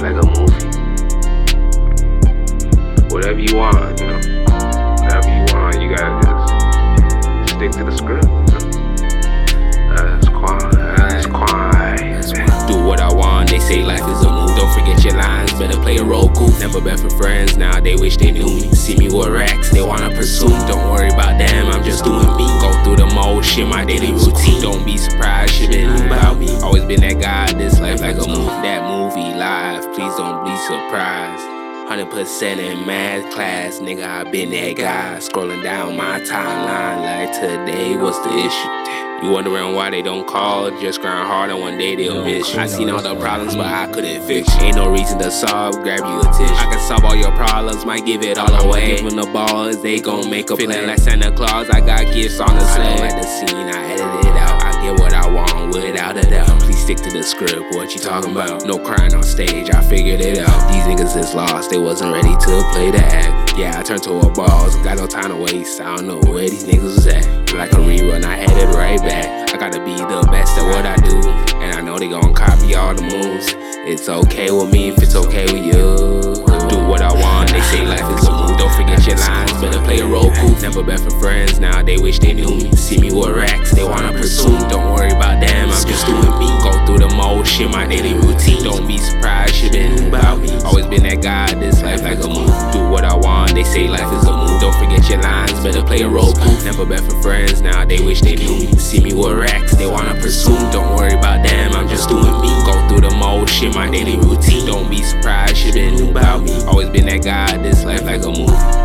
life like a movie. Whatever you want, you know. Whatever you want, you gotta just stick to the script. That's quiet. That's quiet. Do what I want, they say life is a move. Don't forget your lines, better play a role cool. Never been for friends, now they wish they knew me. See me with racks, they wanna pursue me. Don't worry about them, I'm just doing me. Go through the motion, my daily routine. Don't be surprised, been that guy, this life like a movie. That movie live, please don't be surprised. 100% in math class, nigga, I been that guy. Scrolling down my timeline like today, what's the issue? You wondering why they don't call? Just grind hard and one day they'll miss you. I seen all the problems, but I couldn't fix you. Ain't no reason to solve, grab you a tissue. I can solve all your problems, might give it all away. Give them the balls, they gon' make a Feeling like Santa Claus, I got gifts on the sled. I don't like the scene, I edit it out. I get what I want without a doubt. Stick to the script, what you talking about? No crying on stage, I figured it out. These niggas is lost, they wasn't ready to play the act. Yeah, I turned to a boss, got no time to waste. I don't know where these niggas was at. Like a rerun, I headed right back. I gotta be the best at what I do, and I know they gon' copy all the moves. It's okay with me if it's okay with you. Do what I want, they say life is a move. Don't forget your lines, better play a role cool. Never been for friends, now they wish they knew me. See me with racks, they wanna pursue. Don't worry about them, say life is a move. Don't forget your lines, better play a role. Never been for friends, now they wish they knew You See me with racks, they wanna pursue. Don't worry about them, I'm just doing me. Go through the motion, my daily routine. Don't be surprised, shit been new about me. Always been that guy, this life like a move.